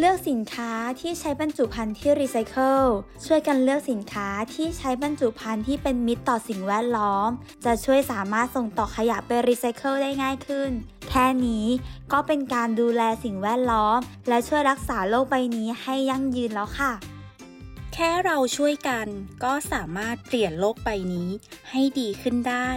เลือกสินค้าที่ใช้บรรจุภัณฑ์ที่รีไซเคิล ช่วยกันเลือกสินค้าที่ใช้บรรจุภัณฑ์ที่เป็นมิตรต่อสิ่งแวดล้อม จะช่วยสามารถส่งต่อขยะไปรีไซเคิลได้ง่ายขึ้น แค่นี้ก็เป็นการดูแลสิ่งแวดล้อม และช่วยรักษาโลกใบนี้ให้ยั่งยืนแล้วค่ะ แค่เราช่วยกันก็สามารถเปลี่ยนโลกใบนี้ให้ดีขึ้นได้